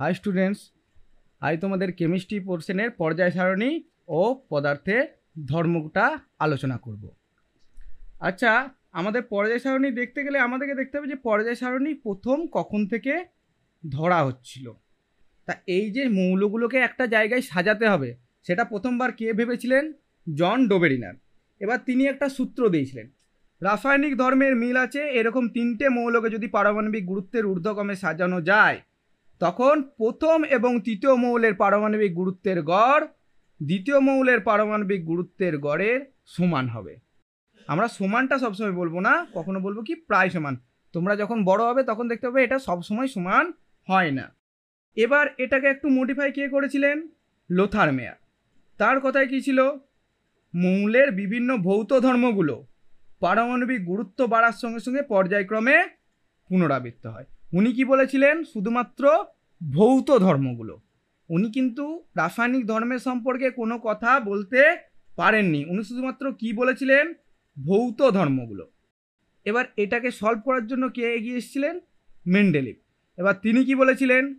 High students, আজ তোমাদের chemistry পোর্শনের পর্যায় সারণী ও পদার্থের ধর্মটা আলোচনা করব। আচ্ছা আমাদের পর্যায় সারণী দেখতে গেলে আমাদেরকে দেখতে হবে যে পর্যায় সারণী প্রথম কখন থেকে ধরা হচ্ছিল। তা এই যে মৌলগুলোকে একটা জায়গায় সাজাতে হবে, সেটা প্রথমবার কে ভেবেছিলেন? জন ডোবেরিনার। এবার তিনি একটা সূত্র দিয়েছিলেন। রাসায়নিক ধর্মের মিল আছে, এরকম তিনটে মৌলকে যদি পারমাণবিক গুরুত্বের ঊর্ধ্বক্রমে সাজানো যায় তখন প্রথম এবং তৃতীয় মৌলের পারমাণবিক গুরুত্বের গড়, দ্বিতীয় মৌলের পারমাণবিক গুরুত্বের গড়ের সমান হবে। আমরা সমানটা সবসময় বলব না, কখনো বলব কি প্রায় সমান। তোমরা যখন বড় হবে তখন দেখতে পাবে এটা সবসময় সমান হয় না। এবার এটাকে একটু মডিফাই কে করেছিলেন? Lothar Meyer. তার কথায় কী ছিল? মৌলের বিভিন্ন ভৌত ধর্মগুলো পারমাণবিক গুরুত্ব বাড়ার সঙ্গে সঙ্গে পর্যায়ক্রমে পুনরাবৃত্ত হয়। উনি কি বলেছিলেন? শুধুমাত্র ভৌত ধর্মগুলো। উনি কিন্তু রাসায়নিক ধর্মের সম্পর্কে কোনো কথা বলতে পারেননি। উনি শুধুমাত্র কি বলেছিলেন? ভৌত ধর্মগুলো। এবার এটাকে সলভ করার জন্য কে এগিয়ে এসেছিলেন? মেন্ডেলিভ এবার তিনি কি বলেছিলেন?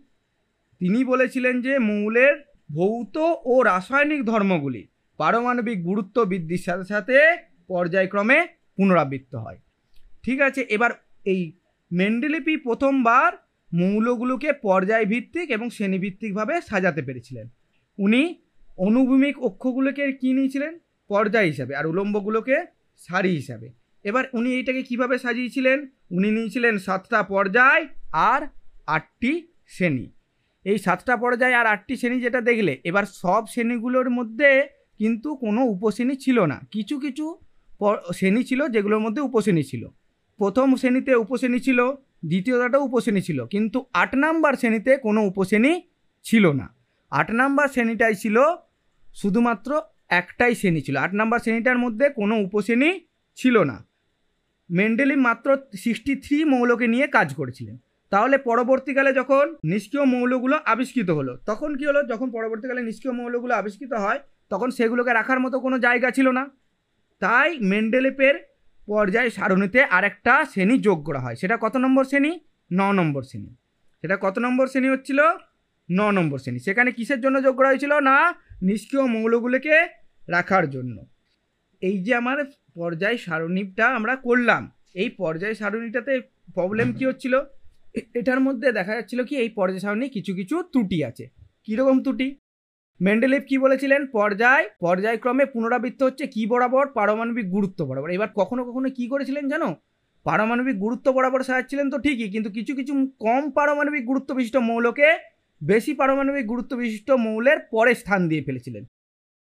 তিনি বলেছিলেন যে মৌলের ভৌত ও রাসায়নিক ধর্মগুলি পারমাণবিক গুরুত্ব বৃদ্ধির সাথে সাথে পর্যায়ক্রমে পুনরাবৃত্ত হয়। ঠিক আছে, এবার এই মেন্ডেলিপি প্রথমবার মৌলগুলোকে পর্যায়ভিত্তিক এবং শ্রেণীভিত্তিকভাবে সাজাতে পেরেছিলেন। উনি অনুভূমিক অক্ষগুলোকে কী নিয়েছিলেন? পর্যায় হিসাবে আর উলম্বগুলোকে সারি হিসাবে। এবার উনি এইটাকে কীভাবে সাজিয়েছিলেন? উনি নিয়েছিলেন সাতটা পর্যায় আর আটটি শ্রেণি। এই সাতটা পর্যায় আর আটটি শ্রেণি যেটা দেখলে, এবার সব শ্রেণীগুলোর মধ্যে কিন্তু কোনো উপশ্রেণী ছিল না। কিছু কিছু শ্রেণি ছিল যেগুলোর মধ্যে উপশ্রেণী ছিল। প্রথম শ্রেণীতে উপশ্রেণী ছিল দ্বিতীয়টাও উপশ্রেণী ছিল, কিন্তু আট নাম্বার শ্রেণীতে কোনো উপশ্রেণী ছিল না। আট নাম্বার শ্রেণীটাই ছিল শুধুমাত্র একটাই শ্রেণি ছিল। আট নাম্বার শ্রেণীটার মধ্যে কোনো উপশ্রেণী ছিল না। মেন্ডেলি মাত্র সিক্সটি থ্রি মৌলকে নিয়ে কাজ করেছিলেন। তাহলে পরবর্তীকালে যখন নিষ্ক্রিয় মৌলগুলো আবিষ্কৃত হলো, তখন কি হলো? যখন পরবর্তীকালে নিষ্ক্রিয় মৌলগুলো আবিষ্কৃত হয়, তখন সেগুলোকে রাখার মতো কোনো জায়গা ছিল না। তাই মেন্ডেলেপের পর্যায় সারণীতে আরেকটা শ্রেণি যোগ করা হয়। সেটা কত নম্বর শ্রেণি? ন নম্বর শ্রেণি। সেটা কত নম্বর শ্রেণি হচ্ছিল? ন নম্বর শ্রেণি। সেখানে কিসের জন্য যোগ করা হয়েছিল না? নিষ্ক্রিয় মৌলগুলোকে রাখার জন্য। এই যে আমার পর্যায় সারণীটা আমরা করলাম, এই পর্যায় সারণীটাতে প্রবলেম কী হচ্ছিল? এটার মধ্যে দেখা যাচ্ছিল কি, এই পর্যায় সারণী কিছু কিছু ত্রুটি আছে। কীরকম ত্রুটি? মেন্ডেলিভ কি বলেছিলেন? পর্যায়, পর্যায়ক্রমে পুনরাবৃত্ত হচ্ছে কি বরাবর? পারমাণবিক গুরুত্ব বরাবর। এবার কখনো কখনো কি করেছিলেন জানো? পারমাণবিক গুরুত্ব বরাবর সাজাচ্ছিলেন তো ঠিকই, কিন্তু কিছু কিছু কম পারমাণবিক গুরুত্ব বিশিষ্ট মৌলকে বেশি পারমাণবিক গুরুত্ব বিশিষ্ট মৌলের পরে স্থান দিয়ে ফেলেছিলেন।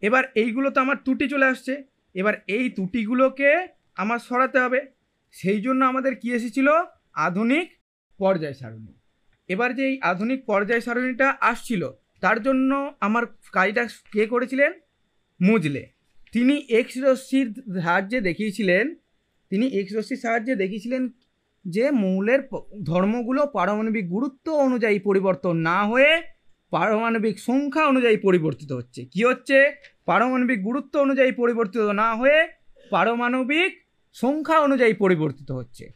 এবার এইগুলো তো আমার ত্রুটি চলে আসছে। এবার এই ত্রুটিগুলোকে আমার সরাতে হবে। সেই জন্য আমাদের কি এসেছিল? আধুনিক পর্যায় সারণী। এবার যে এই আধুনিক পর্যায় সারণীটা আসছিল তার জন্য আমার কাজটা কে করেছিলেন? মুজলে। তিনি এক্স রশ্মির সাহায্যে দেখিয়েছিলেন, তিনি এক্স রশ্মির সাহায্যে দেখিয়েছিলেন যে মৌলের ধর্মগুলো পারমাণবিক গুরুত্ব অনুযায়ী পরিবর্তন না হয়ে পারমাণবিক সংখ্যা অনুযায়ী পরিবর্তিত হচ্ছে। কি হচ্ছে? পারমাণবিক গুরুত্ব অনুযায়ী পরিবর্তিত না হয়ে পারমাণবিক সংখ্যা অনুযায়ী পরিবর্তিত হচ্ছে।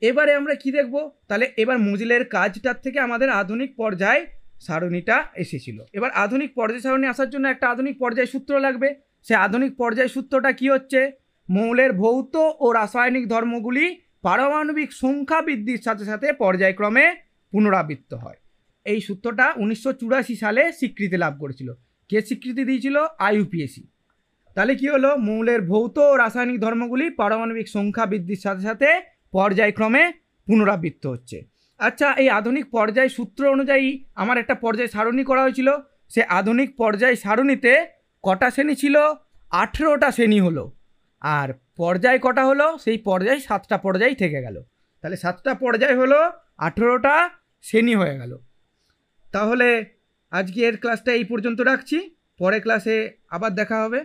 এবারে আমরা কি দেখব? তাহলে এবার মুজলের কাজটার থেকে আমাদের আধুনিক পর্যায় সারণীটা এসেছিল। এবার আধুনিক পর্যায় সারণী আসার জন্য একটা আধুনিক পর্যায় সূত্র লাগবে। সে আধুনিক পর্যায় সূত্রটা কি হচ্ছে? মৌলের ভৌত ও রাসায়নিক ধর্মগুলি পারমাণবিক সংখ্যা বৃদ্ধির সাথে সাথে পর্যায়ক্রমে পুনরাবৃত্ত হয়। এই সূত্রটা উনিশশো চুরাশি সালে স্বীকৃতি লাভ করেছিল। কে স্বীকৃতি দিয়েছিল? আইউপিএসি তাহলে কি হলো? মৌলের ভৌত ও রাসায়নিক ধর্মগুলি পারমাণবিক সংখ্যা বৃদ্ধির সাথে সাথে পর্যায়ক্রমে পুনরাবৃত্ত হচ্ছে। আচ্ছা এই আধুনিক পর্যায় সূত্র অনুযায়ী আমার একটা পর্যায় সারণী করা হয়েছিল। সে আধুনিক পর্যায় সারণীতে কটা শ্রেণি ছিল? আঠেরোটা শ্রেণি হলো। আর পর্যায় কটা হলো? সেই পর্যায় সাতটা পর্যায় থেকে গেল। তাহলে সাতটা পর্যায় হলো, আঠেরোটা শ্রেণি হয়ে গেল। তাহলে আজকের ক্লাসটা এই পর্যন্ত রাখছি। পরে ক্লাসে আবার দেখা হবে।